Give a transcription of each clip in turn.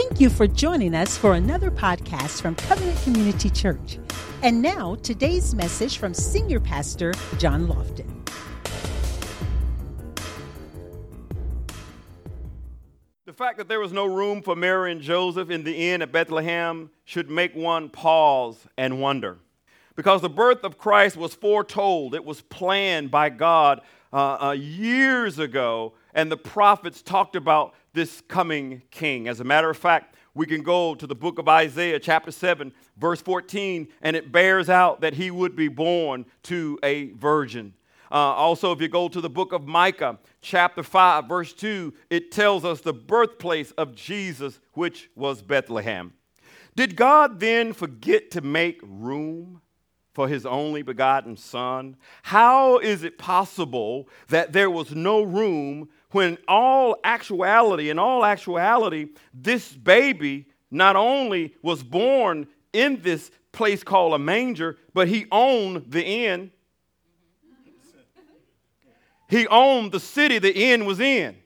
Thank you for joining us for another podcast from Covenant Community Church. And now, today's message from Senior Pastor John Lofton. The fact that there was no room for Mary and Joseph in the inn at Bethlehem should make one pause and wonder. Because the birth of Christ was foretold, it was planned by God uh, uh, years ago, and the prophets talked about this coming king. As a matter of fact, we can go to the book of Isaiah, chapter 7, verse 14, and it bears out that he would be born to a virgin. Uh, also, if you go to the book of Micah, chapter 5, verse 2, it tells us the birthplace of Jesus, which was Bethlehem. Did God then forget to make room for his only begotten Son? How is it possible that there was no room when all actuality, in all actuality, this baby not only was born in this place called a manger, but he owned the inn he owned the city the inn was in.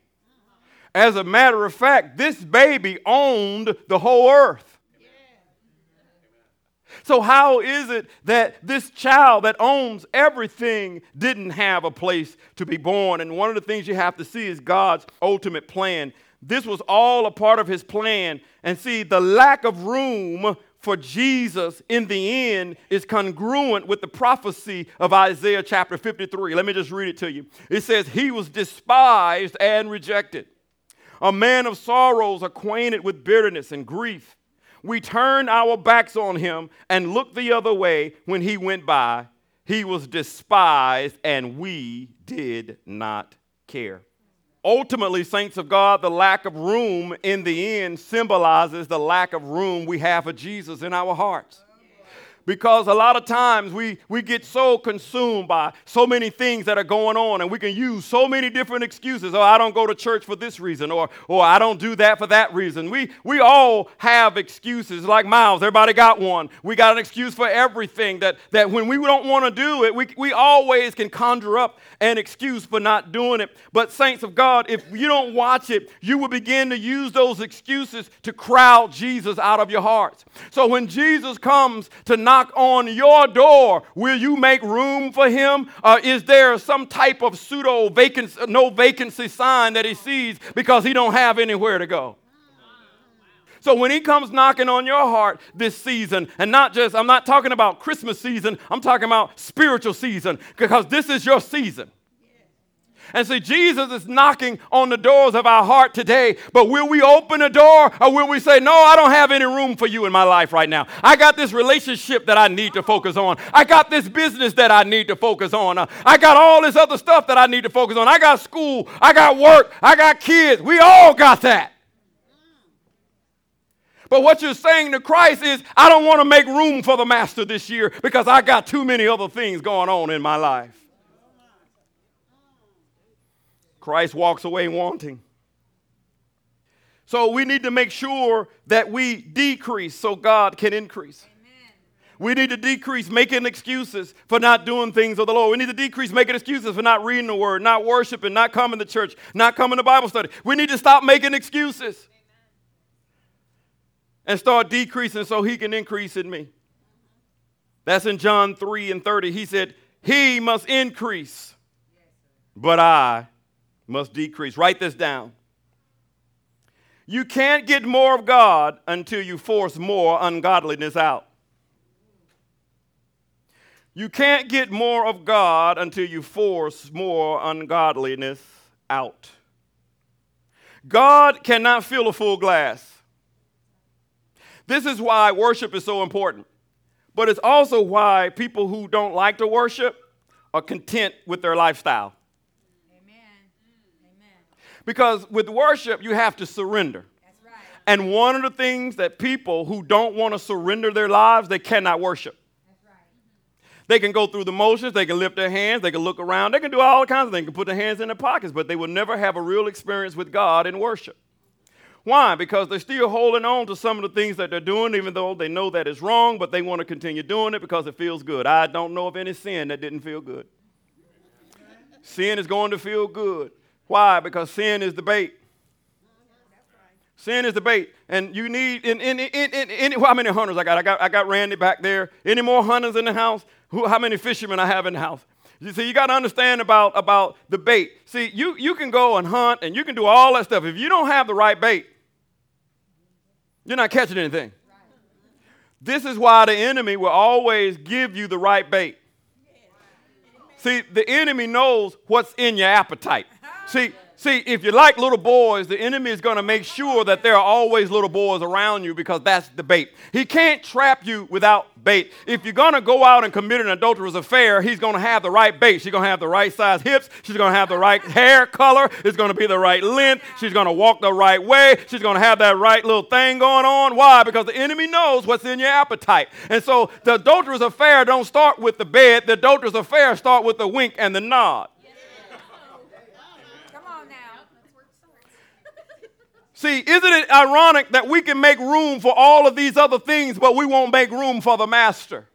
As a matter of fact, this baby owned the whole earth. So, how is it that this child that owns everything didn't have a place to be born? And one of the things you have to see is God's ultimate plan. This was all a part of his plan. And see, the lack of room for Jesus in the end is congruent with the prophecy of Isaiah chapter 53. Let me just read it to you. It says, He was despised and rejected, a man of sorrows, acquainted with bitterness and grief. We turned our backs on him and looked the other way when he went by. He was despised, and we did not care. Ultimately, saints of God, the lack of room in the end symbolizes the lack of room we have for Jesus in our hearts because a lot of times we, we get so consumed by so many things that are going on and we can use so many different excuses. Oh i don't go to church for this reason or, or i don't do that for that reason. We, we all have excuses like miles. Everybody got one. We got an excuse for everything that, that when we don't want to do it we, we always can conjure up an excuse for not doing it. But saints of god if you don't watch it you will begin to use those excuses to crowd jesus out of your hearts. So when jesus comes to knock on your door, will you make room for him? Uh, is there some type of pseudo vacancy, no vacancy sign that he sees because he don't have anywhere to go? So when he comes knocking on your heart this season, and not just, I'm not talking about Christmas season, I'm talking about spiritual season, because this is your season. And see, Jesus is knocking on the doors of our heart today. But will we open the door or will we say, No, I don't have any room for you in my life right now? I got this relationship that I need to focus on. I got this business that I need to focus on. I got all this other stuff that I need to focus on. I got school. I got work. I got kids. We all got that. But what you're saying to Christ is, I don't want to make room for the master this year because I got too many other things going on in my life. Christ walks away wanting. So we need to make sure that we decrease so God can increase. We need to decrease making excuses for not doing things of the Lord. We need to decrease making excuses for not reading the word, not worshiping, not coming to church, not coming to Bible study. We need to stop making excuses Amen. and start decreasing so he can increase in me. Mm-hmm. That's in John 3 and 30. He said, He must increase, but I must decrease. Write this down. You can't get more of God until you force more ungodliness out. You can't get more of God until you force more ungodliness out. God cannot fill a full glass. This is why worship is so important. But it's also why people who don't like to worship are content with their lifestyle. Because with worship, you have to surrender. Right. And one of the things that people who don't want to surrender their lives, they cannot worship. Right. They can go through the motions, they can lift their hands, they can look around, they can do all kinds of things, they can put their hands in their pockets, but they will never have a real experience with God in worship. Why? Because they're still holding on to some of the things that they're doing, even though they know that is wrong, but they want to continue doing it because it feels good. I don't know of any sin that didn't feel good. sin is going to feel good. Why? Because sin is the bait. Sin is the bait. And you need, in, in, in, in, in, how many hunters I got? I got? I got Randy back there. Any more hunters in the house? Who, how many fishermen I have in the house? You see, you got to understand about, about the bait. See, you, you can go and hunt and you can do all that stuff. If you don't have the right bait, you're not catching anything. This is why the enemy will always give you the right bait. See, the enemy knows what's in your appetite. See, See, if you like little boys, the enemy is going to make sure that there are always little boys around you because that's the bait. He can't trap you without bait. If you're going to go out and commit an adulterous affair, he's going to have the right bait. She's going to have the right size hips. She's going to have the right hair color. It's going to be the right length. She's going to walk the right way. She's going to have that right little thing going on. Why? Because the enemy knows what's in your appetite. And so the adulterous affair don't start with the bed. The adulterous affair start with the wink and the nod. See, isn't it ironic that we can make room for all of these other things, but we won't make room for the master?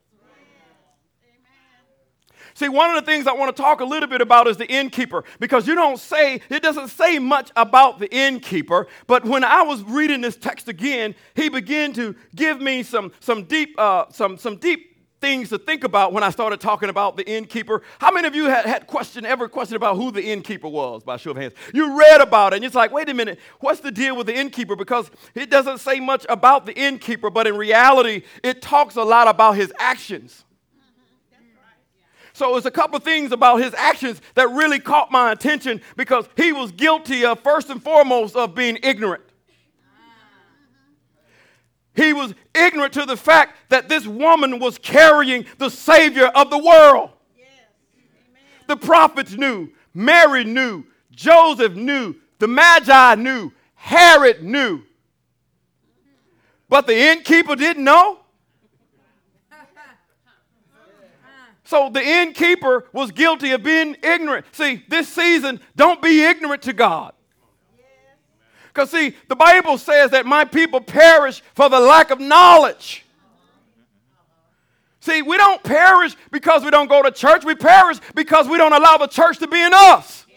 See, one of the things I want to talk a little bit about is the innkeeper because you don't say, it doesn't say much about the innkeeper. But when I was reading this text again, he began to give me some, some, deep, uh, some, some deep things to think about when I started talking about the innkeeper. How many of you had, had question, ever questioned about who the innkeeper was by show of hands? You read about it and it's like, wait a minute, what's the deal with the innkeeper? Because it doesn't say much about the innkeeper, but in reality, it talks a lot about his actions. So it's a couple things about his actions that really caught my attention because he was guilty of, first and foremost, of being ignorant. He was ignorant to the fact that this woman was carrying the Savior of the world. Yes. The prophets knew, Mary knew, Joseph knew, the Magi knew, Herod knew. But the innkeeper didn't know. So the innkeeper was guilty of being ignorant. See, this season, don't be ignorant to God. Because, see, the Bible says that my people perish for the lack of knowledge. See, we don't perish because we don't go to church. We perish because we don't allow the church to be in us.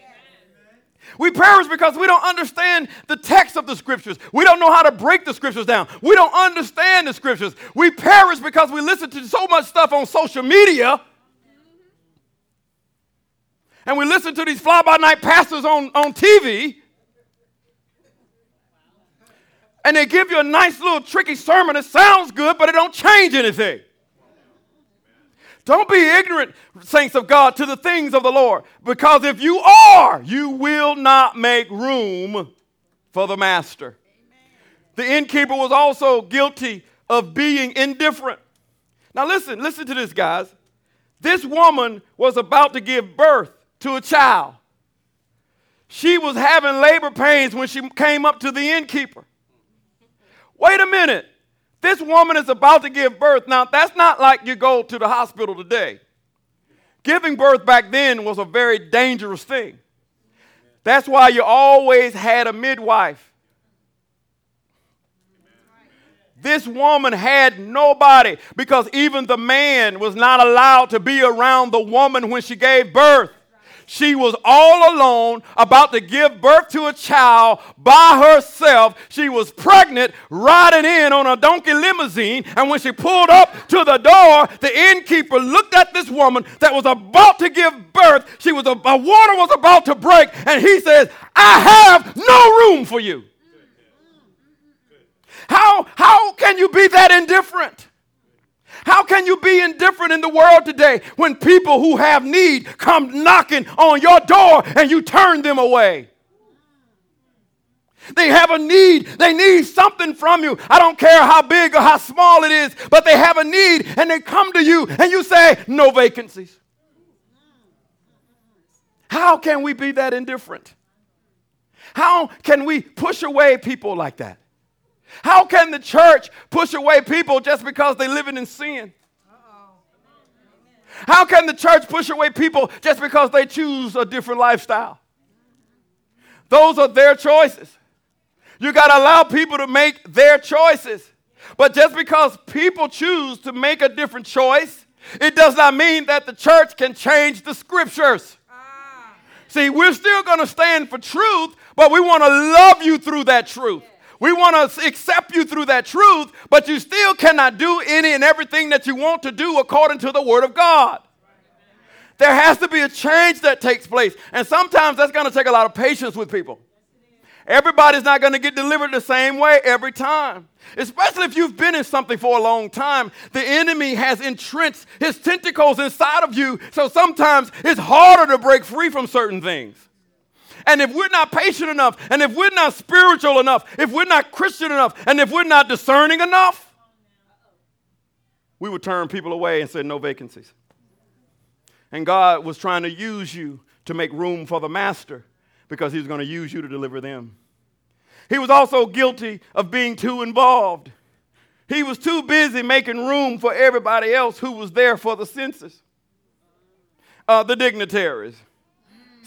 We perish because we don't understand the text of the scriptures. We don't know how to break the scriptures down. We don't understand the scriptures. We perish because we listen to so much stuff on social media. And we listen to these fly by night pastors on, on TV and they give you a nice little tricky sermon that sounds good, but it don't change anything. Don't be ignorant, saints of God, to the things of the Lord, because if you are, you will not make room for the master. The innkeeper was also guilty of being indifferent. Now, listen, listen to this, guys. This woman was about to give birth to a child. She was having labor pains when she came up to the innkeeper. Wait a minute. This woman is about to give birth. Now, that's not like you go to the hospital today. Giving birth back then was a very dangerous thing. That's why you always had a midwife. This woman had nobody because even the man was not allowed to be around the woman when she gave birth. She was all alone, about to give birth to a child by herself. She was pregnant, riding in on a donkey limousine. And when she pulled up to the door, the innkeeper looked at this woman that was about to give birth. She was a, a water was about to break, and he says, "I have no room for you." How how can you be that indifferent? How can you be indifferent in the world today when people who have need come knocking on your door and you turn them away? They have a need. They need something from you. I don't care how big or how small it is, but they have a need and they come to you and you say, No vacancies. How can we be that indifferent? How can we push away people like that? How can the church push away people just because they're living in sin? How can the church push away people just because they choose a different lifestyle? Those are their choices. You got to allow people to make their choices. But just because people choose to make a different choice, it does not mean that the church can change the scriptures. See, we're still going to stand for truth, but we want to love you through that truth. We want to accept you through that truth, but you still cannot do any and everything that you want to do according to the Word of God. There has to be a change that takes place. And sometimes that's going to take a lot of patience with people. Everybody's not going to get delivered the same way every time. Especially if you've been in something for a long time. The enemy has entrenched his tentacles inside of you, so sometimes it's harder to break free from certain things. And if we're not patient enough, and if we're not spiritual enough, if we're not Christian enough, and if we're not discerning enough, we would turn people away and say, no vacancies. And God was trying to use you to make room for the master because he was going to use you to deliver them. He was also guilty of being too involved. He was too busy making room for everybody else who was there for the census. Uh, the dignitaries,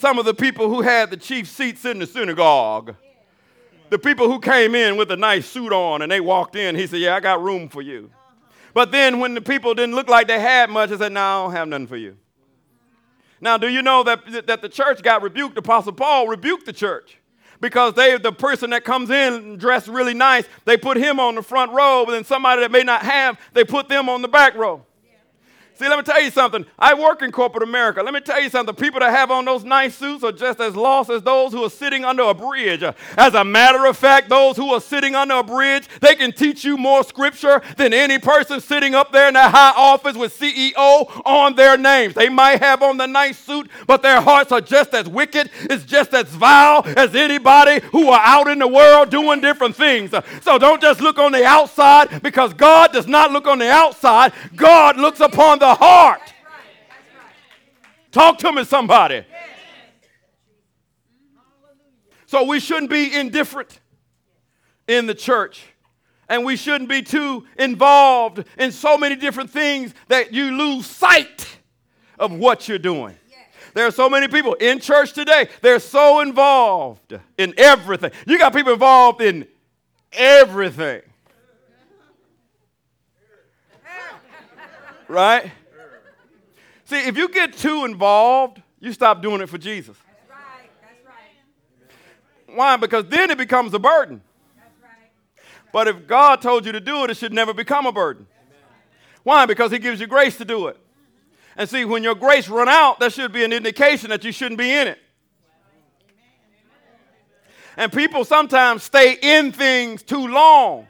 some of the people who had the chief seats in the synagogue, the people who came in with a nice suit on and they walked in, he said, Yeah, I got room for you. But then when the people didn't look like they had much, he said, No, I don't have nothing for you. Now, do you know that, that the church got rebuked? Apostle Paul rebuked the church because they the person that comes in dressed really nice, they put him on the front row, but then somebody that may not have, they put them on the back row. See, let me tell you something. I work in corporate America. Let me tell you something. The people that have on those nice suits are just as lost as those who are sitting under a bridge. As a matter of fact, those who are sitting under a bridge, they can teach you more scripture than any person sitting up there in that high office with CEO on their names. They might have on the nice suit, but their hearts are just as wicked, it's just as vile as anybody who are out in the world doing different things. So don't just look on the outside because God does not look on the outside. God looks upon the the heart. Talk to me, somebody. So we shouldn't be indifferent in the church. And we shouldn't be too involved in so many different things that you lose sight of what you're doing. There are so many people in church today, they're so involved in everything. You got people involved in everything. Right? See, if you get too involved, you stop doing it for Jesus. Why? Because then it becomes a burden. That's right. But if God told you to do it, it should never become a burden. Why? Because He gives you grace to do it. And see, when your grace run out, that should be an indication that you shouldn't be in it. And people sometimes stay in things too long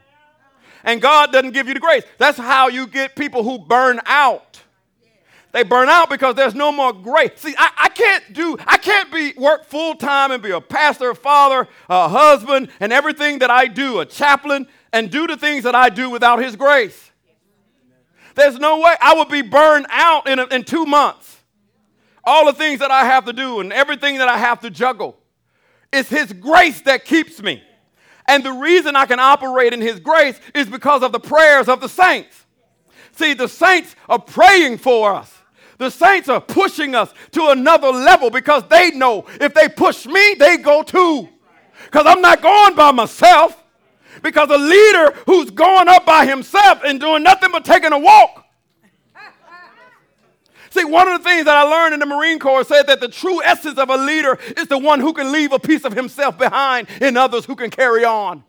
and God doesn't give you the grace. That's how you get people who burn out. They burn out because there's no more grace. See, I, I can't do, I can't be work full time and be a pastor, a father, a husband, and everything that I do, a chaplain, and do the things that I do without His grace. There's no way I would be burned out in, a, in two months. All the things that I have to do and everything that I have to juggle. It's His grace that keeps me. And the reason I can operate in His grace is because of the prayers of the saints. See, the saints are praying for us. The saints are pushing us to another level because they know if they push me, they go too. Because I'm not going by myself. Because a leader who's going up by himself and doing nothing but taking a walk See, one of the things that I learned in the Marine Corps said that the true essence of a leader is the one who can leave a piece of himself behind in others who can carry on.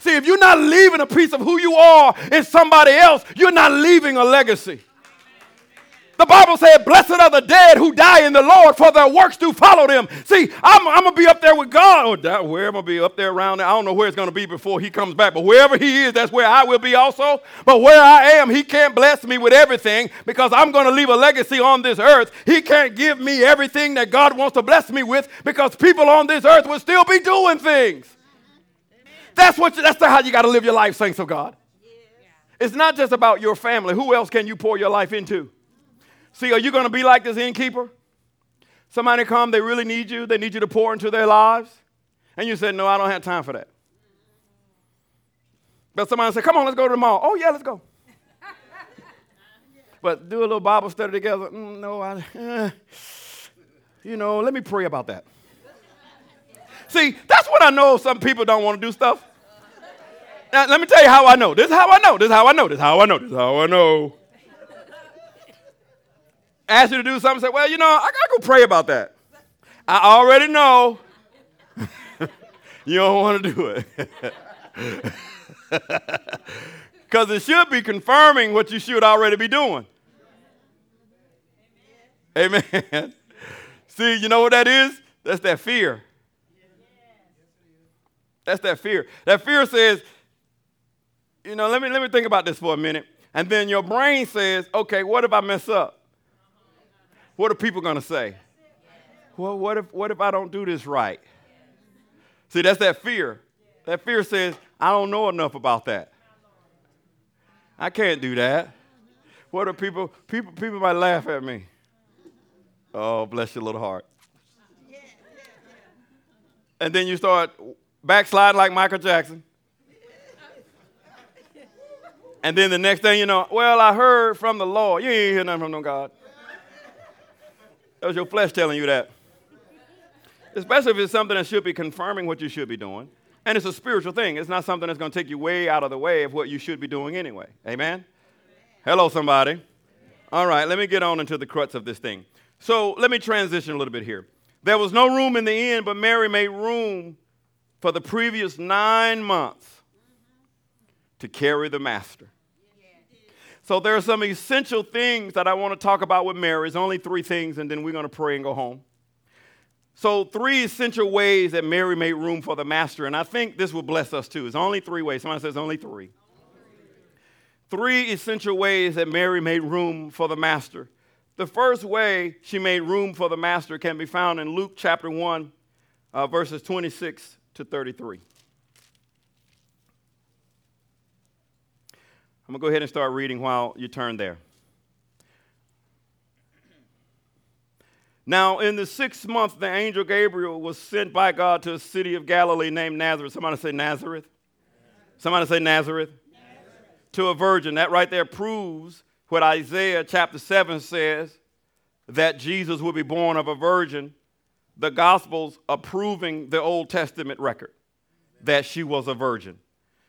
See, if you're not leaving a piece of who you are in somebody else, you're not leaving a legacy. The Bible said, Blessed are the dead who die in the Lord, for their works do follow them. See, I'm, I'm going to be up there with God. Oh, that, where am I going to be up there around there? I don't know where it's going to be before he comes back. But wherever he is, that's where I will be also. But where I am, he can't bless me with everything because I'm going to leave a legacy on this earth. He can't give me everything that God wants to bless me with because people on this earth will still be doing things. That's, what you, that's how you got to live your life, saints of God. It's not just about your family. Who else can you pour your life into? See, are you going to be like this innkeeper? Somebody come, they really need you, they need you to pour into their lives, and you said, No, I don't have time for that. But somebody said, Come on, let's go to the mall. Oh, yeah, let's go. but do a little Bible study together. Mm, no, I, uh, you know, let me pray about that. See, that's what I know some people don't want to do stuff. Now, let me tell you how I know. This is how I know. This is how I know. This is how I know. This is how I know ask you to do something, say, well, you know, I gotta go pray about that. I already know. you don't want to do it. Because it should be confirming what you should already be doing. Amen. Amen. See, you know what that is? That's that fear. That's that fear. That fear says, you know, let me let me think about this for a minute. And then your brain says, okay, what if I mess up? What are people gonna say? Well, what if what if I don't do this right? See, that's that fear. That fear says, I don't know enough about that. I can't do that. What are people people people might laugh at me? Oh, bless your little heart. And then you start backsliding like Michael Jackson. And then the next thing you know, well, I heard from the Lord. You ain't hear nothing from no God. That was your flesh telling you that. Especially if it's something that should be confirming what you should be doing. And it's a spiritual thing. It's not something that's going to take you way out of the way of what you should be doing anyway. Amen? Hello, somebody. All right, let me get on into the crux of this thing. So let me transition a little bit here. There was no room in the inn, but Mary made room for the previous nine months to carry the master. So there are some essential things that I want to talk about with Mary. It's only three things, and then we're going to pray and go home. So, three essential ways that Mary made room for the master, and I think this will bless us too. It's only three ways. Somebody says only three. Three essential ways that Mary made room for the master. The first way she made room for the master can be found in Luke chapter 1, uh, verses 26 to 33. I'm going to go ahead and start reading while you turn there. Now, in the sixth month, the angel Gabriel was sent by God to a city of Galilee named Nazareth. Somebody say Nazareth. Somebody say Nazareth. Nazareth. To a virgin. That right there proves what Isaiah chapter 7 says that Jesus will be born of a virgin. The Gospels approving the Old Testament record that she was a virgin.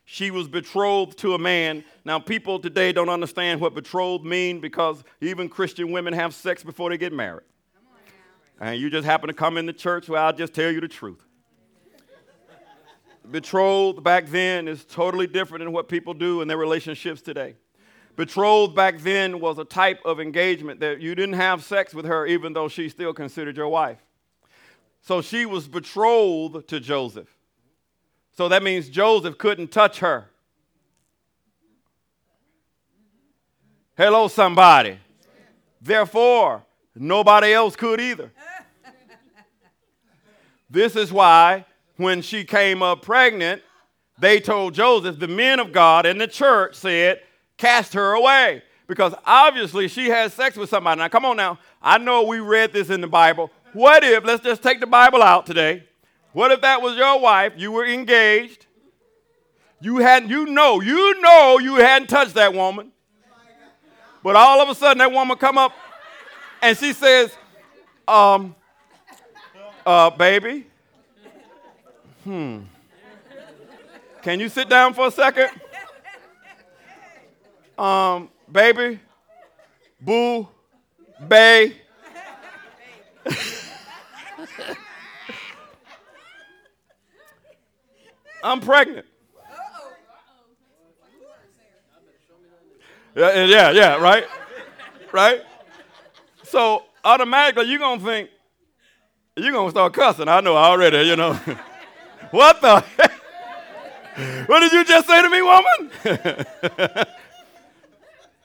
She was betrothed to a man. Now, people today don't understand what betrothed mean because even Christian women have sex before they get married. And you just happen to come in the church, well, I'll just tell you the truth. Betrothed back then is totally different than what people do in their relationships today. Betrothed back then was a type of engagement that you didn't have sex with her even though she still considered your wife. So she was betrothed to Joseph. So that means Joseph couldn't touch her. Hello, somebody. Therefore, nobody else could either. This is why when she came up pregnant, they told Joseph, the men of God and the church said, cast her away. Because obviously she had sex with somebody. Now, come on now. I know we read this in the Bible. What if, let's just take the Bible out today. What if that was your wife? You were engaged. You hadn't, you know, you know you hadn't touched that woman. But all of a sudden that woman come up and she says, um, uh, baby, hmm. Can you sit down for a second? Um, baby, boo, bay. I'm pregnant. Yeah, yeah, yeah, right? Right? So automatically you're going to think, you're going to start cussing. I know already, you know. what the What did you just say to me, woman?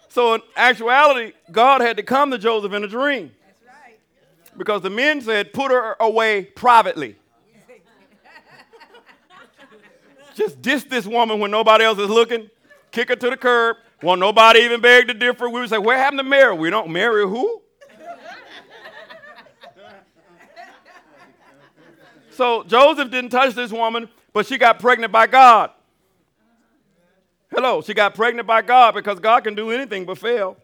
so in actuality, God had to come to Joseph in a dream. Right. Because the men said, put her away privately. Just diss this woman when nobody else is looking, kick her to the curb. Won't nobody even beg to differ. We would say, Where happened to Mary? We don't marry who? so Joseph didn't touch this woman, but she got pregnant by God. Hello, she got pregnant by God because God can do anything but fail.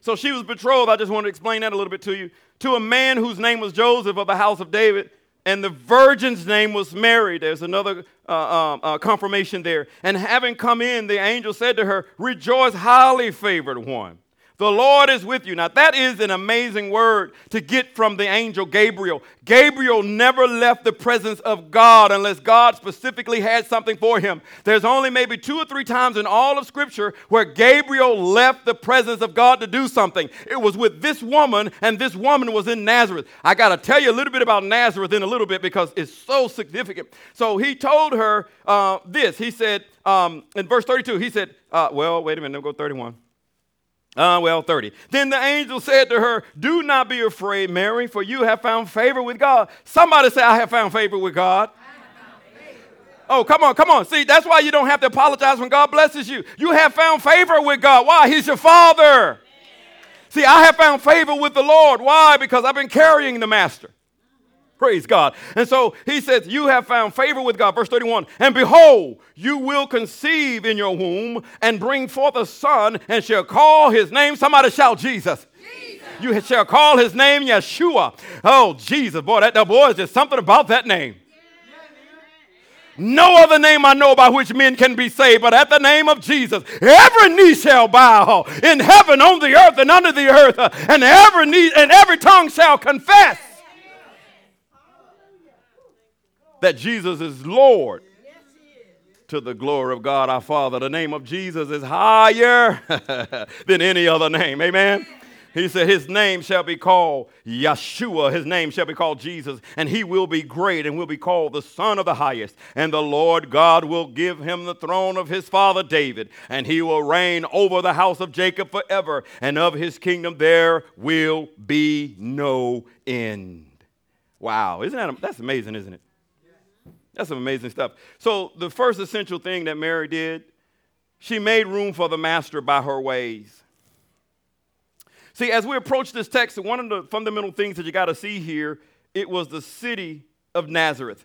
So she was betrothed. I just want to explain that a little bit to you. To a man whose name was Joseph of the house of David, and the virgin's name was Mary. There's another uh, uh, uh, confirmation there. And having come in, the angel said to her, Rejoice, highly favored one. The Lord is with you. Now, that is an amazing word to get from the angel Gabriel. Gabriel never left the presence of God unless God specifically had something for him. There's only maybe two or three times in all of Scripture where Gabriel left the presence of God to do something. It was with this woman, and this woman was in Nazareth. I got to tell you a little bit about Nazareth in a little bit because it's so significant. So he told her uh, this. He said, um, in verse 32, he said, uh, well, wait a minute, let me go 31. Uh, well, 30. Then the angel said to her, Do not be afraid, Mary, for you have found favor with God. Somebody say, I have found favor with God. Oh, come on, come on. See, that's why you don't have to apologize when God blesses you. You have found favor with God. Why? He's your father. See, I have found favor with the Lord. Why? Because I've been carrying the master. Praise God. And so he says, You have found favor with God. Verse 31 And behold, you will conceive in your womb and bring forth a son and shall call his name. Somebody shout, Jesus. Jesus. You shall call his name Yeshua. Oh, Jesus. Boy, that, that boy is just something about that name. No other name I know by which men can be saved, but at the name of Jesus, every knee shall bow in heaven, on the earth, and under the earth, and every knee and every tongue shall confess that Jesus is Lord to the glory of God our Father. The name of Jesus is higher than any other name. Amen. He said, His name shall be called Yeshua. His name shall be called Jesus, and he will be great and will be called the Son of the Highest. And the Lord God will give him the throne of his father David, and he will reign over the house of Jacob forever, and of his kingdom there will be no end. Wow, isn't that that's amazing, isn't it? That's some amazing stuff. So, the first essential thing that Mary did, she made room for the master by her ways. See, as we approach this text, one of the fundamental things that you got to see here, it was the city of Nazareth.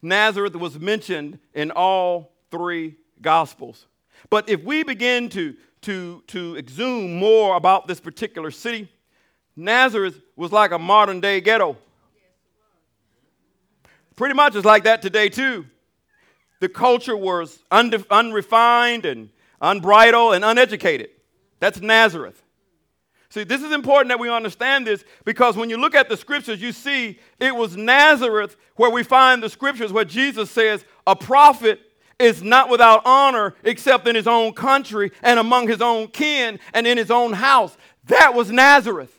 Nazareth was mentioned in all three gospels. But if we begin to, to, to exhume more about this particular city, Nazareth was like a modern day ghetto. Pretty much it's like that today, too. The culture was unde- unrefined and unbridled and uneducated. That's Nazareth. See, this is important that we understand this because when you look at the scriptures, you see it was Nazareth where we find the scriptures where Jesus says, A prophet is not without honor except in his own country and among his own kin and in his own house. That was Nazareth.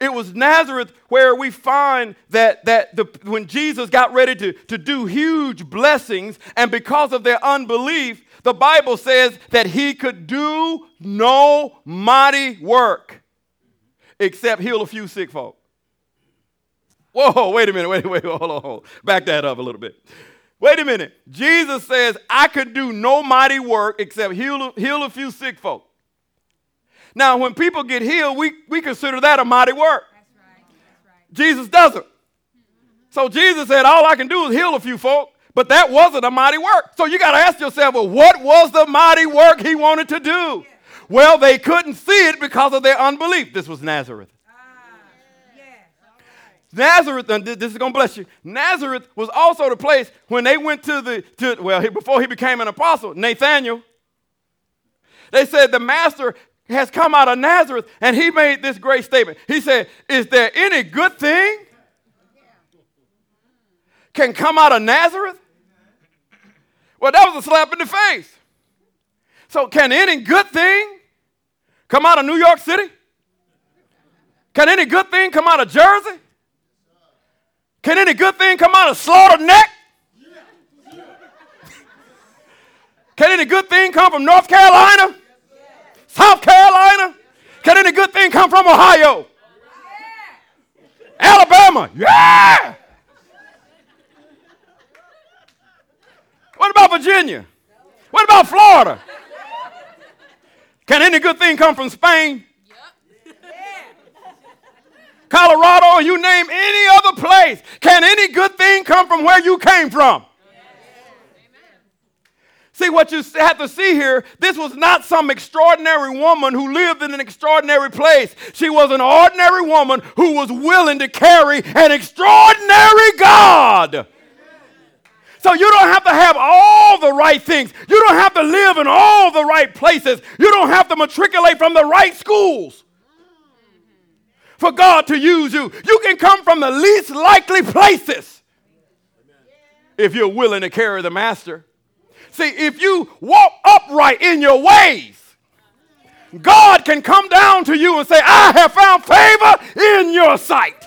It was Nazareth where we find that, that the, when Jesus got ready to, to do huge blessings, and because of their unbelief, the Bible says that he could do no mighty work except heal a few sick folk. Whoa, wait a minute, wait, wait, hold on, hold on. Back that up a little bit. Wait a minute. Jesus says, I could do no mighty work except heal, heal a few sick folk. Now, when people get healed, we, we consider that a mighty work. That's right. That's right. Jesus doesn't. So Jesus said, All I can do is heal a few folk, but that wasn't a mighty work. So you got to ask yourself, Well, what was the mighty work he wanted to do? Yeah. Well, they couldn't see it because of their unbelief. This was Nazareth. Nazareth, this is going to bless you. Nazareth was also the place when they went to the, to, well, before he became an apostle, Nathaniel. They said the master has come out of Nazareth, and he made this great statement. He said, Is there any good thing can come out of Nazareth? Well, that was a slap in the face. So, can any good thing come out of New York City? Can any good thing come out of Jersey? Can any good thing come out of Slaughter Neck? Can any good thing come from North Carolina? South Carolina? Can any good thing come from Ohio? Alabama? Yeah! What about Virginia? What about Florida? Can any good thing come from Spain? Colorado, you name any other place. Can any good thing come from where you came from? See, what you have to see here, this was not some extraordinary woman who lived in an extraordinary place. She was an ordinary woman who was willing to carry an extraordinary God. So you don't have to have all the right things. You don't have to live in all the right places. You don't have to matriculate from the right schools for God to use you. You can come from the least likely places if you're willing to carry the master. See, if you walk upright in your ways, God can come down to you and say, I have found favor in your sight.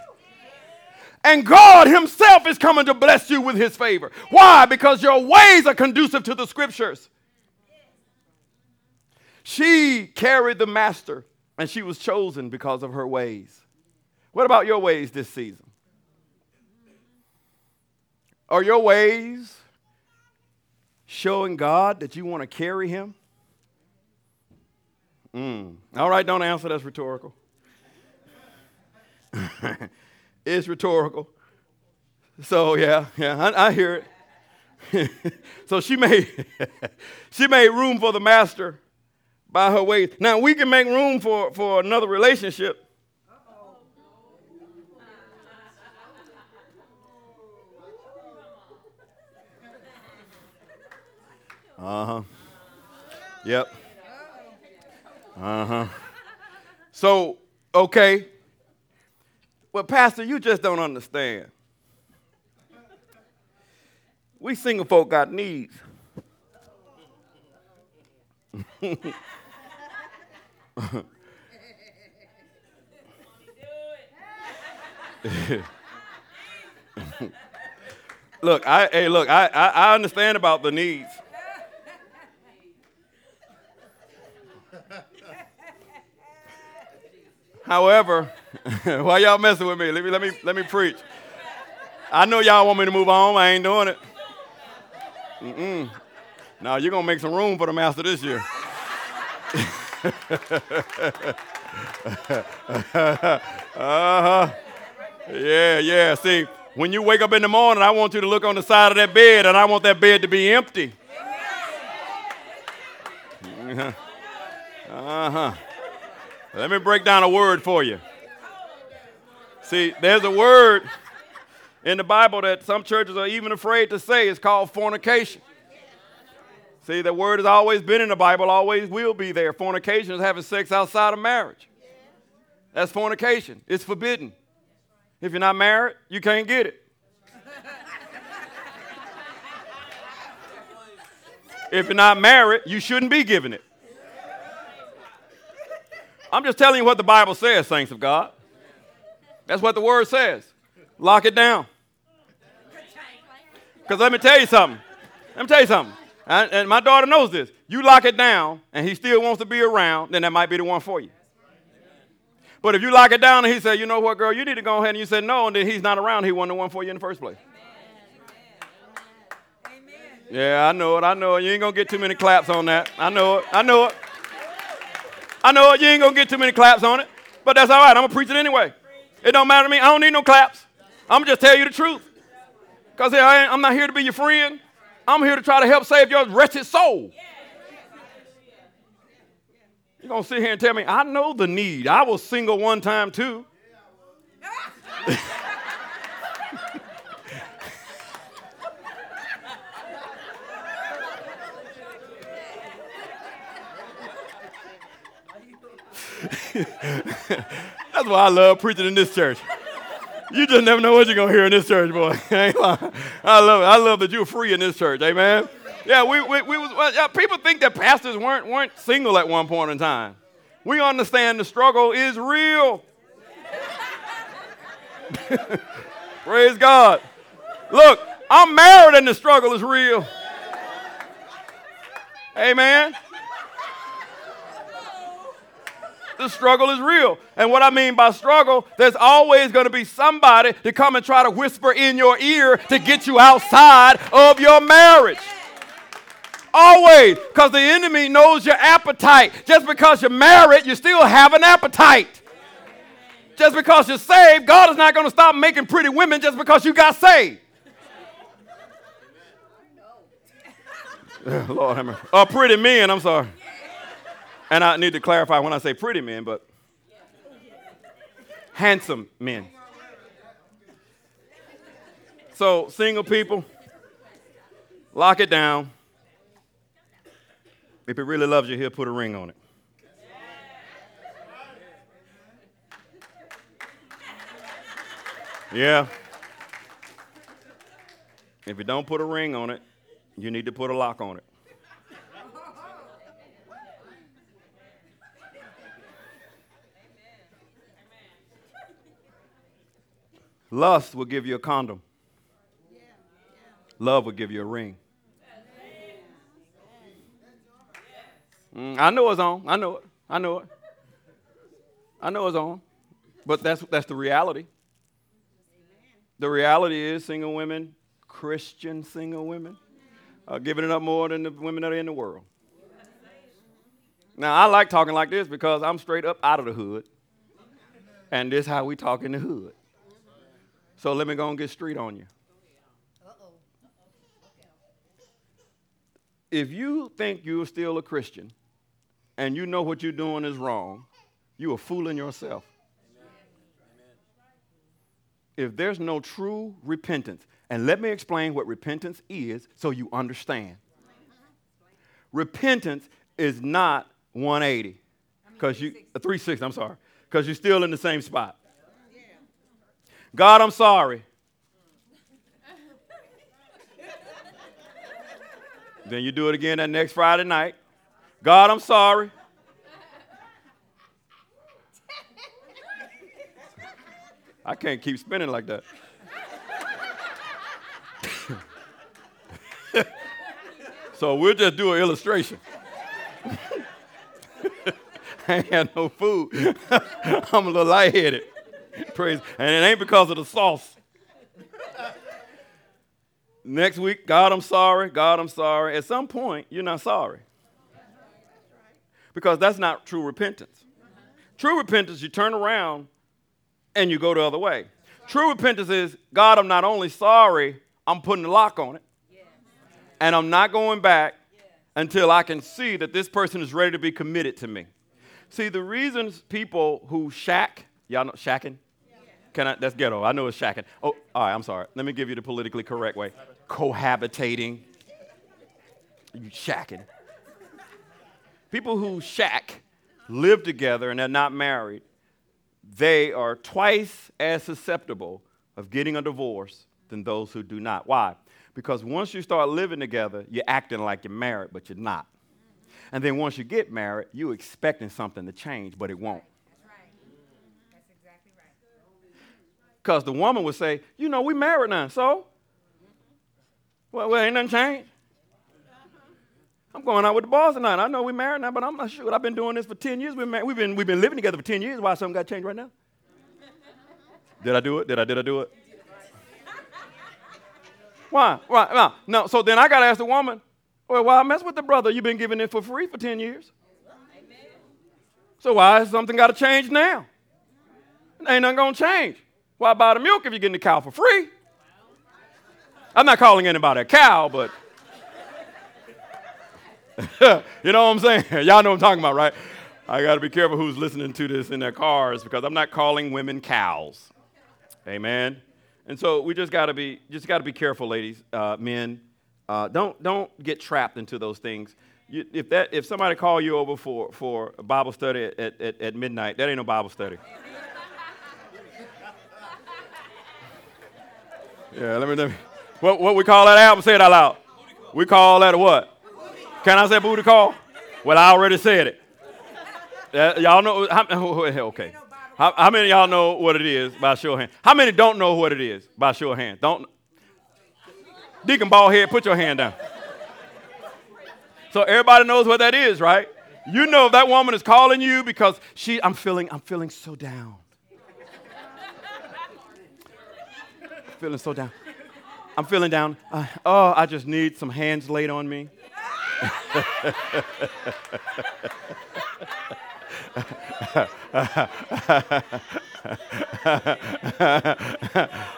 And God Himself is coming to bless you with His favor. Why? Because your ways are conducive to the scriptures. She carried the master, and she was chosen because of her ways. What about your ways this season? Are your ways showing God that you want to carry Him? Mm. All right, don't answer. That's rhetorical. it's rhetorical. So yeah, yeah, I, I hear it. so she made she made room for the master by her ways. Now we can make room for, for another relationship. Uh huh. Yep. Uh huh. So, okay. Well, Pastor, you just don't understand. We single folk got needs. look, I hey, look, I, I, I understand about the needs. However, why y'all messing with me? Let me let me let me preach. I know y'all want me to move on. I ain't doing it. Mm-mm. Now you're gonna make some room for the master this year. uh-huh. Yeah, yeah. See, when you wake up in the morning, I want you to look on the side of that bed, and I want that bed to be empty. Uh-huh. uh-huh. Let me break down a word for you. See, there's a word in the Bible that some churches are even afraid to say. It's called fornication. See, the word has always been in the Bible, always will be there. Fornication is having sex outside of marriage. That's fornication. It's forbidden. If you're not married, you can't get it. if you're not married, you shouldn't be giving it. I'm just telling you what the Bible says, saints of God. That's what the word says. Lock it down. Because let me tell you something. Let me tell you something. And, and, my daughter knows this. You lock it down and he still wants to be around, then that might be the one for you. But if you lock it down and he said, you know what, girl, you need to go ahead and you said no, and then he's not around, he wasn't the one for you in the first place. Yeah, I know it. I know it. You ain't going to get too many claps on that. I know it. I know it. I know you ain't gonna get too many claps on it, but that's all right. I'm gonna preach it anyway. It don't matter to me. I don't need no claps. I'm gonna just tell you the truth. Because I'm not here to be your friend. I'm here to try to help save your wretched soul. You're gonna sit here and tell me, I know the need. I was single one time too. That's why I love preaching in this church. You just never know what you're gonna hear in this church, boy. I love it. I love that you're free in this church. Amen. Yeah, we, we, we was, well, yeah, people think that pastors weren't, weren't single at one point in time. We understand the struggle is real. Praise God. Look, I'm married and the struggle is real. Amen. The struggle is real. And what I mean by struggle, there's always going to be somebody to come and try to whisper in your ear to get you outside of your marriage. Always, because the enemy knows your appetite. Just because you're married, you still have an appetite. Just because you're saved, God is not going to stop making pretty women just because you got saved. Lord have mercy. Oh, pretty men, I'm sorry. And I need to clarify when I say pretty men, but handsome men. So, single people, lock it down. If he really loves you, he'll put a ring on it. Yeah. If you don't put a ring on it, you need to put a lock on it. Lust will give you a condom. Love will give you a ring. Mm, I know it's on. I know it. I know it. I know it's on. But that's, that's the reality. The reality is, single women, Christian single women, are giving it up more than the women that are in the world. Now, I like talking like this because I'm straight up out of the hood. And this is how we talk in the hood. So let me go and get street on you. If you think you're still a Christian and you know what you're doing is wrong, you are fooling yourself. If there's no true repentance, and let me explain what repentance is so you understand. Repentance is not 180 because you 360 i'm sorry because you're still in the same spot god i'm sorry. Then you do it again that next friday night. God i'm sorry. I can't keep spinning like that. So we'll just do an illustration. I ain't had no food. I'm a little lightheaded. Praise. And it ain't because of the sauce. Next week, God, I'm sorry. God, I'm sorry. At some point, you're not sorry. Because that's not true repentance. True repentance, you turn around and you go the other way. True repentance is God, I'm not only sorry, I'm putting a lock on it. And I'm not going back until I can see that this person is ready to be committed to me. See, the reasons people who shack, y'all know shacking? Can I, that's ghetto. I know it's shacking. Oh, all right, I'm sorry. Let me give you the politically correct way. Cohabitating. You shacking. People who shack live together and they're not married, they are twice as susceptible of getting a divorce than those who do not. Why? Because once you start living together, you're acting like you're married, but you're not. And then once you get married, you're expecting something to change, but it won't. Because the woman would say, You know, we married now, so? Well, well, ain't nothing changed. I'm going out with the boss tonight. I know we married now, but I'm not sure. I've been doing this for 10 years. We've been, we've been, we've been living together for 10 years. Why something got changed right now? Did I do it? Did I, did I do it? Why? Why? No. no. So then I got to ask the woman, well, why mess with the brother? You've been giving it for free for 10 years. So why has something got to change now? Ain't nothing going to change. Why buy the milk if you're getting the cow for free? I'm not calling anybody a cow, but you know what I'm saying? Y'all know what I'm talking about, right? I got to be careful who's listening to this in their cars because I'm not calling women cows. Amen. And so we just got to be just got to be careful, ladies, uh, men. Uh, don't don't get trapped into those things. You, if that if somebody call you over for for a Bible study at, at, at midnight, that ain't no Bible study. Yeah, let me, let me what what we call that album? Say it out loud. We call that a what? Can I say booty call? Well, I already said it. Uh, y'all know? How, okay. How, how, many y'all know what it is by show hand? How many don't know what it is by show hand? Don't. Deacon Ballhead, put your hand down. So everybody knows what that is, right? You know if that woman is calling you because she, I'm feeling, I'm feeling so down. Feeling so down. I'm feeling down. Uh, oh, I just need some hands laid on me.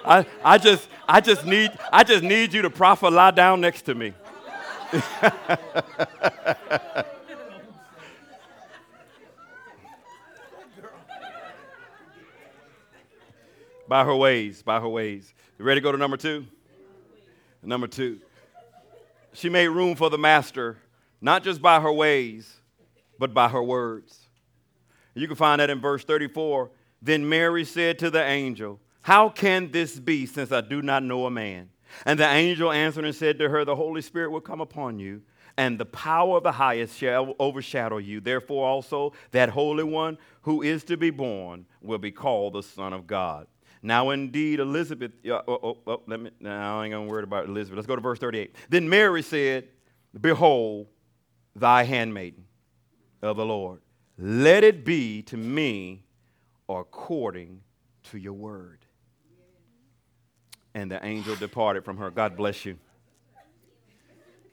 I, I just I just need I just need you to prophet lie down next to me. by her ways, by her ways. You ready to go to number two? Number two. She made room for the master not just by her ways, but by her words. You can find that in verse 34. Then Mary said to the angel, How can this be since I do not know a man? And the angel answered and said to her, The Holy Spirit will come upon you, and the power of the highest shall overshadow you. Therefore, also, that Holy One who is to be born will be called the Son of God. Now, indeed, Elizabeth, oh, oh, oh, let me, now I ain't gonna worry about Elizabeth. Let's go to verse 38. Then Mary said, Behold, thy handmaiden of the Lord. Let it be to me according to your word. And the angel departed from her. God bless you.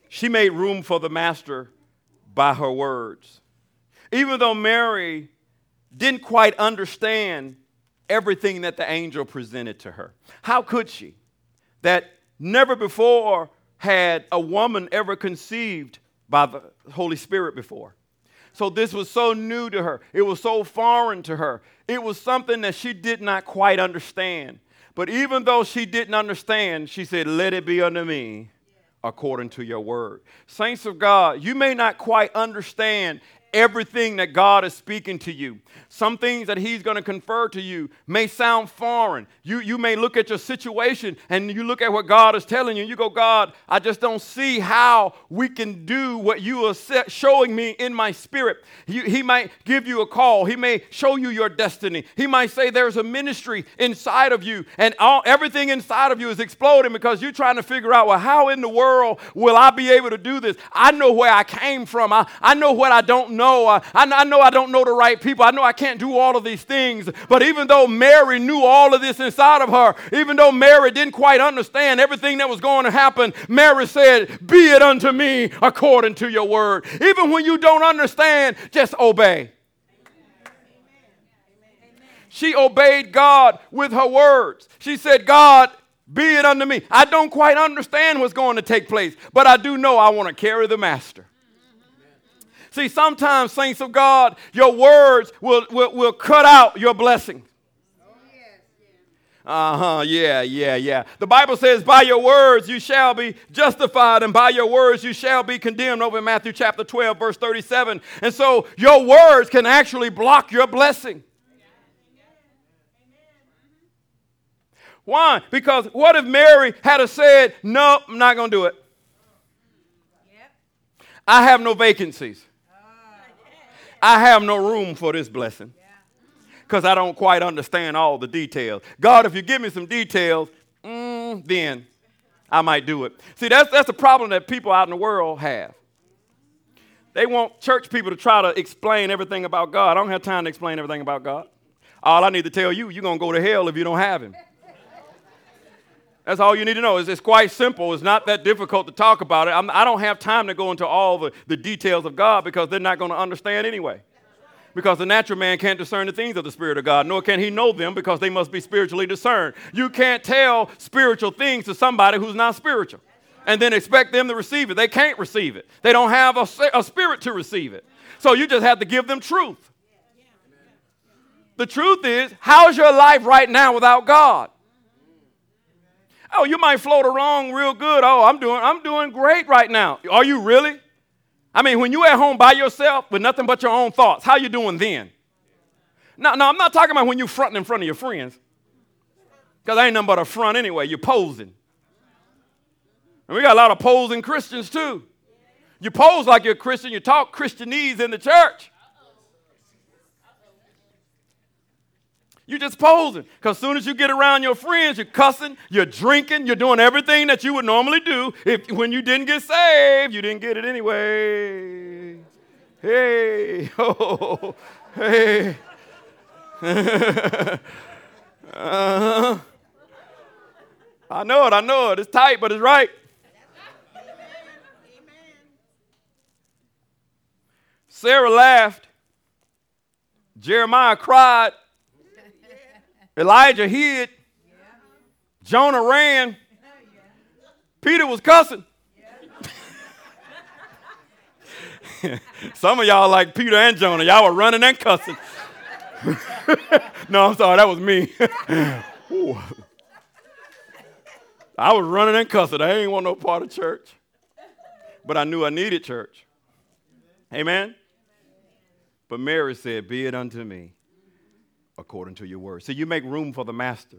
She made room for the master by her words. Even though Mary didn't quite understand everything that the angel presented to her. How could she? That never before had a woman ever conceived by the Holy Spirit before. So this was so new to her. It was so foreign to her. It was something that she did not quite understand. But even though she didn't understand, she said, Let it be unto me according to your word. Saints of God, you may not quite understand everything that God is speaking to you. Some things that He's going to confer to you may sound foreign. You, you may look at your situation and you look at what God is telling you, you go, God, I just don't see how we can do what you are showing me in my spirit. He, he might give you a call, He may show you your destiny. He might say there's a ministry inside of you, and all, everything inside of you is exploding because you're trying to figure out, well, how in the world will I be able to do this? I know where I came from, I, I know what I don't know. I, I know I don't know the right people. I know I can't do all of these things. But even though Mary knew all of this inside of her, even though Mary didn't quite understand everything that was going to happen, Mary said, Be it unto me according to your word. Even when you don't understand, just obey. She obeyed God with her words. She said, God, be it unto me. I don't quite understand what's going to take place, but I do know I want to carry the master. See, sometimes, saints of God, your words will, will, will cut out your blessing. Uh huh, yeah, yeah, yeah. The Bible says, by your words you shall be justified, and by your words you shall be condemned, over in Matthew chapter 12, verse 37. And so your words can actually block your blessing. Why? Because what if Mary had said, No, I'm not going to do it? I have no vacancies. I have no room for this blessing because I don't quite understand all the details. God, if you give me some details, mm, then I might do it. See, that's, that's a problem that people out in the world have. They want church people to try to explain everything about God. I don't have time to explain everything about God. All I need to tell you, you're going to go to hell if you don't have Him. That's all you need to know. It's, it's quite simple. It's not that difficult to talk about it. I'm, I do not have time to go into all the, the details of God because they're not going to understand anyway. Because the natural man can't discern the things of the Spirit of God, nor can he know them because they must be spiritually discerned. You can't tell spiritual things to somebody who's not spiritual and then expect them to receive it. They can't receive it, they don't have a, a spirit to receive it. So you just have to give them truth. The truth is, how's your life right now without God? Oh, you might float along real good. Oh, I'm doing, I'm doing great right now. Are you really? I mean, when you at home by yourself with nothing but your own thoughts, how you doing then? No, no, I'm not talking about when you're fronting in front of your friends. Because ain't nothing but a front anyway. You're posing. And we got a lot of posing Christians too. You pose like you're a Christian, you talk Christianese in the church. You're just posing. Because as soon as you get around your friends, you're cussing, you're drinking, you're doing everything that you would normally do. If when you didn't get saved, you didn't get it anyway. Hey, oh, hey. uh-huh. I know it, I know it. It's tight, but it's right. Sarah laughed. Jeremiah cried. Elijah hid. Jonah ran. Peter was cussing. Some of y'all like Peter and Jonah. Y'all were running and cussing. no, I'm sorry, that was me. I was running and cussing. I ain't want no part of church. But I knew I needed church. Amen? But Mary said, Be it unto me according to your word. So you make room for the master,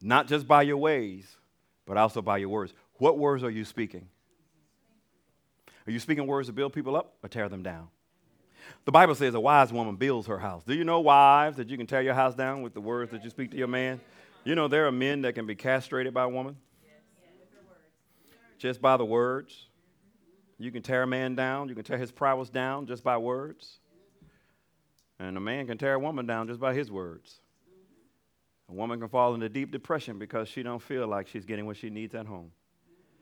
not just by your ways, but also by your words. What words are you speaking? Are you speaking words to build people up or tear them down? The Bible says a wise woman builds her house. Do you know, wives, that you can tear your house down with the words that you speak to your man? You know, there are men that can be castrated by a woman just by the words. You can tear a man down, you can tear his prowess down just by words. And a man can tear a woman down just by his words. A woman can fall into deep depression because she don't feel like she's getting what she needs at home.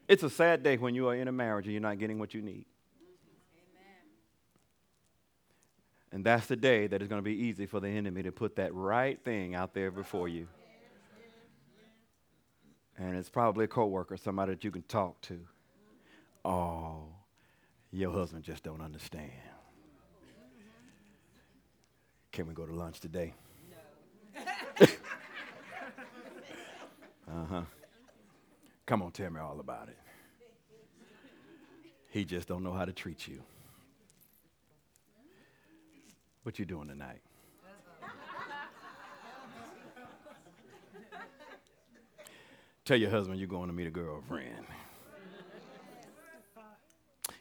It's a sad day when you are in a marriage and you're not getting what you need. Amen. And that's the day that it's going to be easy for the enemy to put that right thing out there before you. And it's probably a coworker, somebody that you can talk to. Oh, your husband just don't understand. Can we go to lunch today? No. uh-huh. Come on, tell me all about it. He just don't know how to treat you. What you doing tonight? Tell your husband you're going to meet a girlfriend.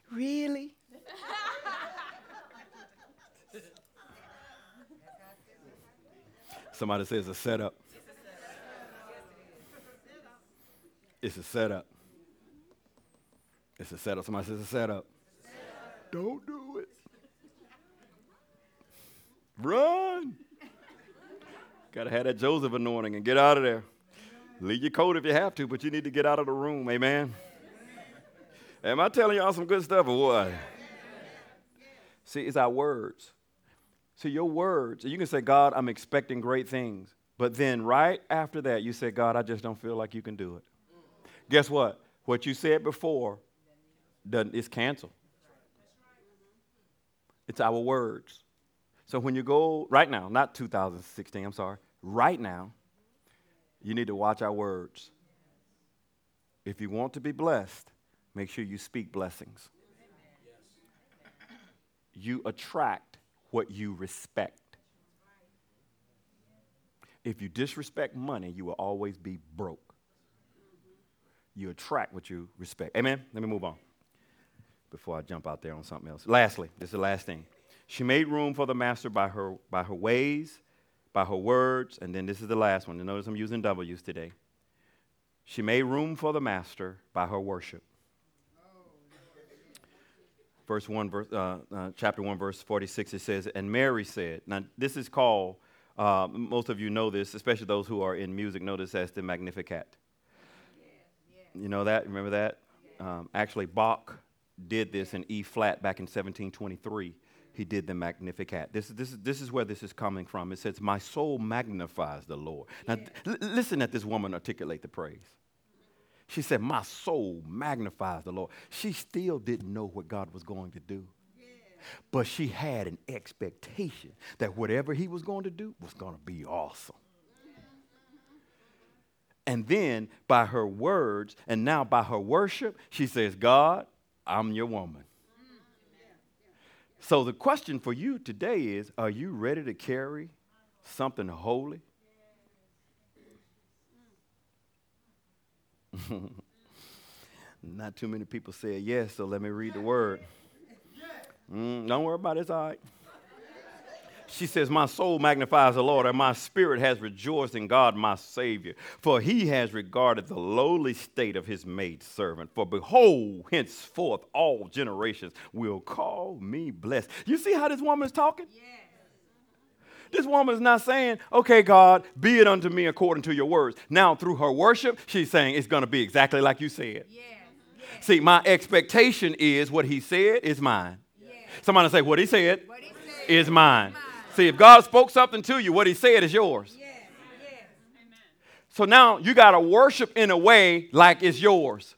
really? Somebody says a setup. It's a setup. It's a setup. Somebody says a setup. setup. Don't do it. Run. Got to have that Joseph anointing and get out of there. Leave your coat if you have to, but you need to get out of the room. Amen. Am I telling y'all some good stuff or what? See, it's our words. See, your words, you can say, God, I'm expecting great things. But then right after that, you say, God, I just don't feel like you can do it guess what? What you said before doesn't, is canceled. It's our words. So when you go right now, not 2016, I'm sorry, right now, you need to watch our words. If you want to be blessed, make sure you speak blessings. You attract what you respect. If you disrespect money, you will always be broke you attract what you respect. Amen? Let me move on before I jump out there on something else. Lastly, this is the last thing. She made room for the master by her, by her ways, by her words, and then this is the last one. You notice I'm using W's today. She made room for the master by her worship. Verse 1, verse, uh, uh, chapter 1, verse 46, it says, And Mary said, Now, this is called, uh, most of you know this, especially those who are in music, know this as the Magnificat. You know that? Remember that? Um, actually, Bach did this in E flat back in 1723. He did the Magnificat. This, this, this is where this is coming from. It says, My soul magnifies the Lord. Now, listen at this woman articulate the praise. She said, My soul magnifies the Lord. She still didn't know what God was going to do. But she had an expectation that whatever he was going to do was going to be awesome. And then by her words and now by her worship, she says, God, I'm your woman. So the question for you today is Are you ready to carry something holy? Not too many people said yes, so let me read the word. Mm, don't worry about it, it's all right. She says, My soul magnifies the Lord, and my spirit has rejoiced in God, my Savior. For he has regarded the lowly state of his maid servant. For behold, henceforth all generations will call me blessed. You see how this woman is talking? Yeah. This woman is not saying, okay, God, be it unto me according to your words. Now, through her worship, she's saying it's going to be exactly like you said. Yeah. Yeah. See, my expectation is what he said is mine. Yeah. Somebody say, what he said, what he said is mine. mine. See, if God spoke something to you, what He said is yours. So now you got to worship in a way like it's yours.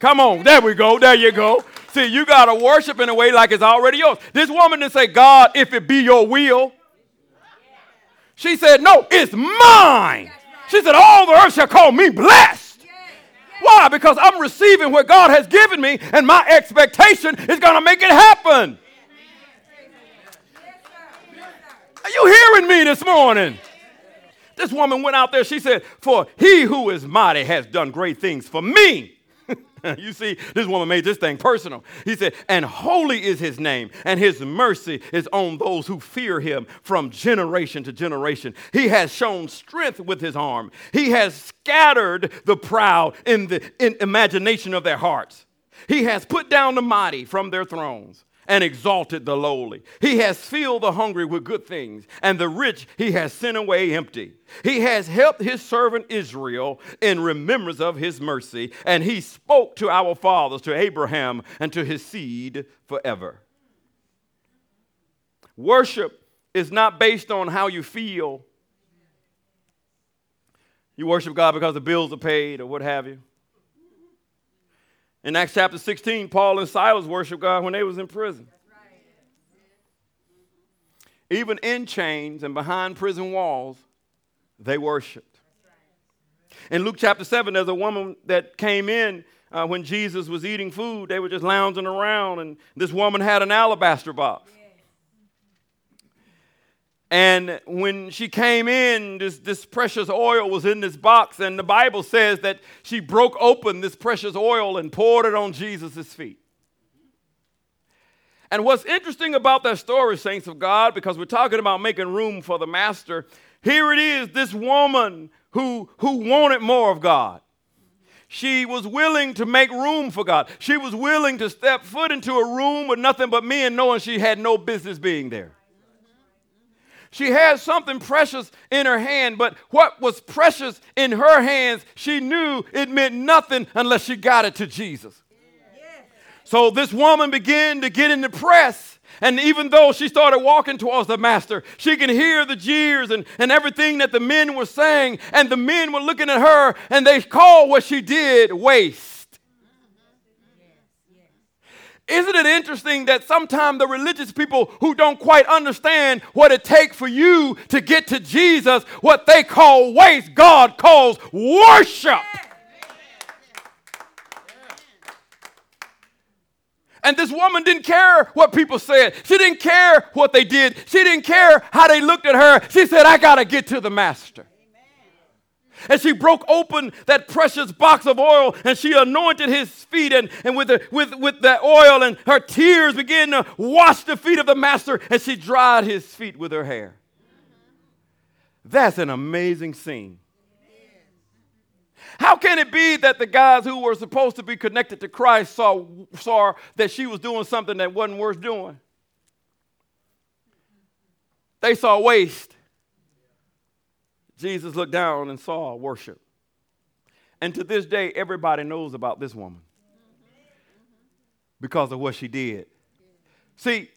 Come on, there we go, there you go. See, you got to worship in a way like it's already yours. This woman didn't say, God, if it be your will. She said, No, it's mine. She said, All the earth shall call me blessed. Why? Because I'm receiving what God has given me, and my expectation is going to make it happen. Are you hearing me this morning? This woman went out there, she said, For he who is mighty has done great things for me. you see, this woman made this thing personal. He said, And holy is his name, and his mercy is on those who fear him from generation to generation. He has shown strength with his arm, he has scattered the proud in the in imagination of their hearts. He has put down the mighty from their thrones and exalted the lowly. He has filled the hungry with good things, and the rich he has sent away empty. He has helped his servant Israel in remembrance of his mercy, and he spoke to our fathers, to Abraham, and to his seed forever. Worship is not based on how you feel. You worship God because the bills are paid or what have you. In Acts chapter 16, Paul and Silas worshiped God when they was in prison. Even in chains and behind prison walls, they worshiped. In Luke chapter 7, there's a woman that came in uh, when Jesus was eating food. They were just lounging around, and this woman had an alabaster box. And when she came in, this, this precious oil was in this box, and the Bible says that she broke open this precious oil and poured it on Jesus' feet. And what's interesting about that story, saints of God, because we're talking about making room for the master, here it is this woman who, who wanted more of God. She was willing to make room for God. She was willing to step foot into a room with nothing but men, knowing she had no business being there. She had something precious in her hand, but what was precious in her hands, she knew it meant nothing unless she got it to Jesus. So this woman began to get in the press. And even though she started walking towards the master, she could hear the jeers and, and everything that the men were saying. And the men were looking at her and they called what she did waste. Isn't it interesting that sometimes the religious people who don't quite understand what it takes for you to get to Jesus, what they call waste, God calls worship. And this woman didn't care what people said. She didn't care what they did. She didn't care how they looked at her. She said, I got to get to the master. And she broke open that precious box of oil and she anointed his feet and, and with, the, with, with the oil and her tears began to wash the feet of the master and she dried his feet with her hair. That's an amazing scene. How can it be that the guys who were supposed to be connected to Christ saw, saw that she was doing something that wasn't worth doing? They saw waste. Jesus looked down and saw worship. And to this day, everybody knows about this woman because of what she did. See,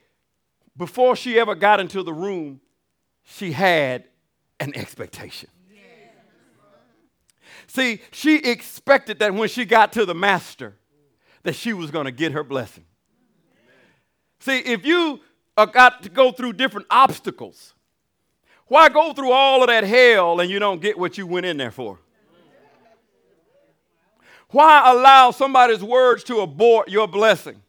before she ever got into the room, she had an expectation. See, she expected that when she got to the master, that she was going to get her blessing. See, if you uh, got to go through different obstacles, why go through all of that hell and you don't get what you went in there for? Why allow somebody's words to abort your blessing?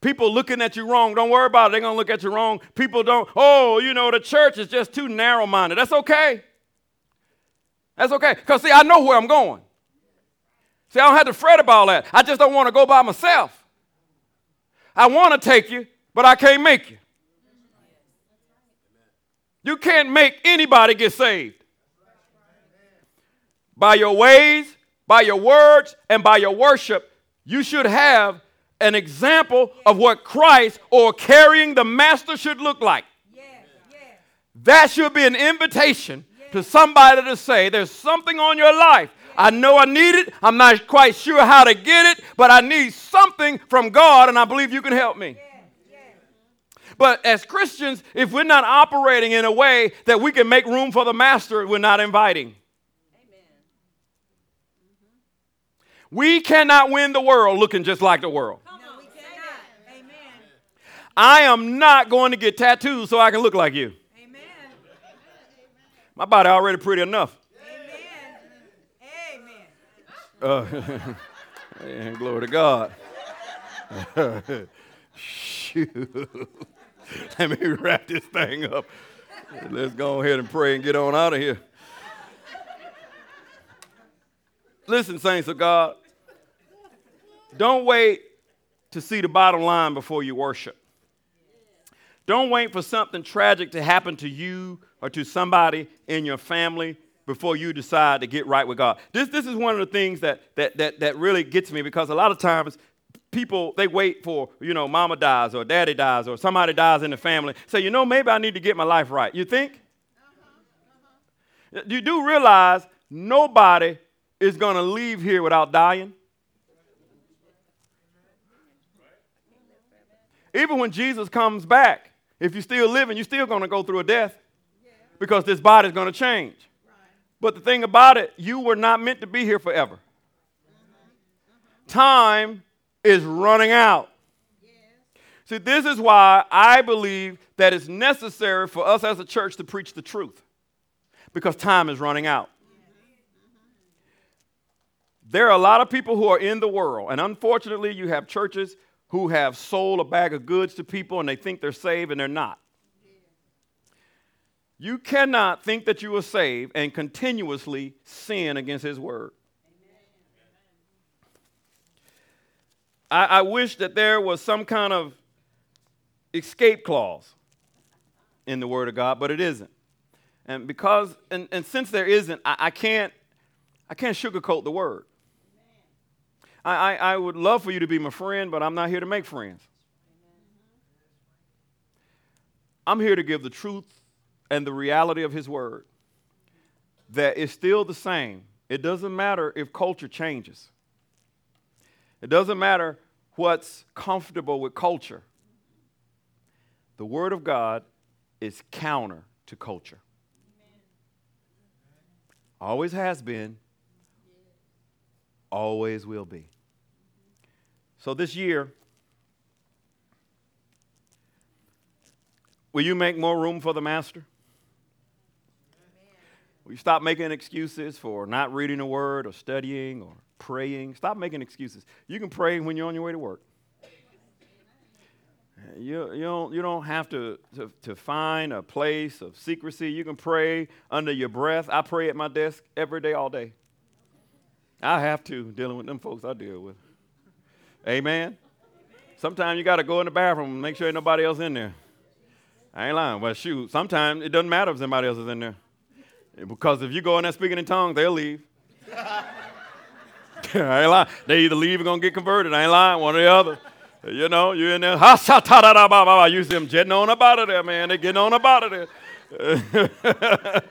People looking at you wrong, don't worry about it. They're going to look at you wrong. People don't, oh, you know, the church is just too narrow minded. That's okay. That's okay. Because, see, I know where I'm going. See, I don't have to fret about that. I just don't want to go by myself. I want to take you, but I can't make you. You can't make anybody get saved. By your ways, by your words, and by your worship, you should have an example of what Christ or carrying the master should look like. That should be an invitation to somebody to say, There's something on your life. I know I need it. I'm not quite sure how to get it, but I need something from God, and I believe you can help me. But as Christians, if we're not operating in a way that we can make room for the master, we're not inviting. Amen. Mm-hmm. We cannot win the world looking just like the world. No, we. Amen. I am not going to get tattoos so I can look like you. Amen. My body already pretty enough. Amen. Uh, and glory to God. Shoot. Let me wrap this thing up. Let's go ahead and pray and get on out of here. Listen, saints of God, don't wait to see the bottom line before you worship. Don't wait for something tragic to happen to you or to somebody in your family before you decide to get right with God. This, this is one of the things that, that, that, that really gets me because a lot of times people, they wait for, you know, mama dies or daddy dies or somebody dies in the family. Say, you know, maybe I need to get my life right. You think? Uh-huh, uh-huh. You do realize nobody is going to leave here without dying? Even when Jesus comes back, if you're still living, you're still going to go through a death because this body's going to change. But the thing about it, you were not meant to be here forever. Time is running out. See, this is why I believe that it's necessary for us as a church to preach the truth because time is running out. There are a lot of people who are in the world, and unfortunately, you have churches who have sold a bag of goods to people and they think they're saved and they're not. You cannot think that you are saved and continuously sin against His word. I, I, wish that there was some kind of escape clause in the Word of God, but it isn't. And because, and, and since there isn't, I, I can't, I can't sugarcoat the Word. I, I, I would love for you to be my friend, but I'm not here to make friends. I'm here to give the truth and the reality of His Word. That is still the same. It doesn't matter if culture changes. It doesn't matter what's comfortable with culture. The Word of God is counter to culture. Always has been, always will be. So this year, will you make more room for the Master? Will you stop making excuses for not reading the Word or studying or praying? Stop making excuses. You can pray when you're on your way to work. You, you, don't, you don't have to, to, to find a place of secrecy. You can pray under your breath. I pray at my desk every day, all day. I have to, dealing with them folks I deal with. Amen. Sometimes you got to go in the bathroom and make sure ain't nobody else in there. I ain't lying. But shoot, sometimes it doesn't matter if somebody else is in there. Because if you go in there speaking in tongues, they'll leave. I ain't lying. They either leave or gonna get converted. I ain't lying, one or the other. You know, you're in there. Ha sa ta da da ba ba. You see them jetting on up out of there, man. They getting on up out of there.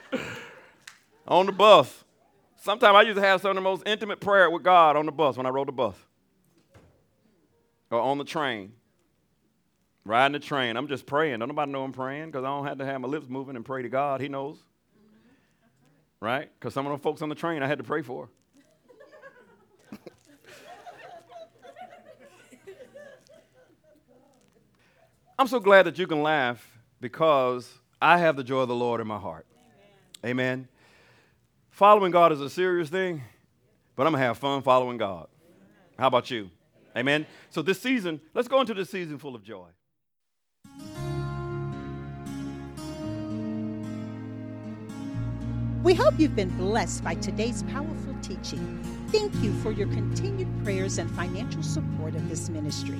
on the bus. Sometimes I used to have some of the most intimate prayer with God on the bus when I rode the bus or on the train, riding the train. I'm just praying. Don't nobody know I'm praying because I don't have to have my lips moving and pray to God. He knows. Right? Because some of the folks on the train I had to pray for. I'm so glad that you can laugh because I have the joy of the Lord in my heart. Amen. Amen. Following God is a serious thing, but I'm going to have fun following God. How about you? Amen. So this season, let's go into this season full of joy. We hope you've been blessed by today's powerful teaching. Thank you for your continued prayers and financial support of this ministry.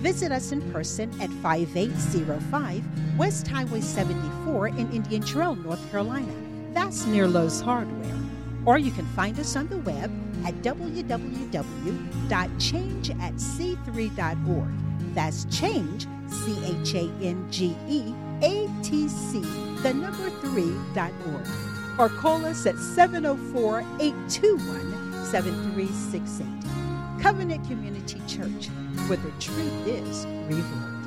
Visit us in person at 5805 West Highway 74 in Indian Trail, North Carolina. That's near Lowe's Hardware. Or you can find us on the web at www.changeatc3.org. That's change, C H A N G E A T C, the number 3.org. Or call us at 704 821 7368. Covenant Community Church, where the truth is revealed.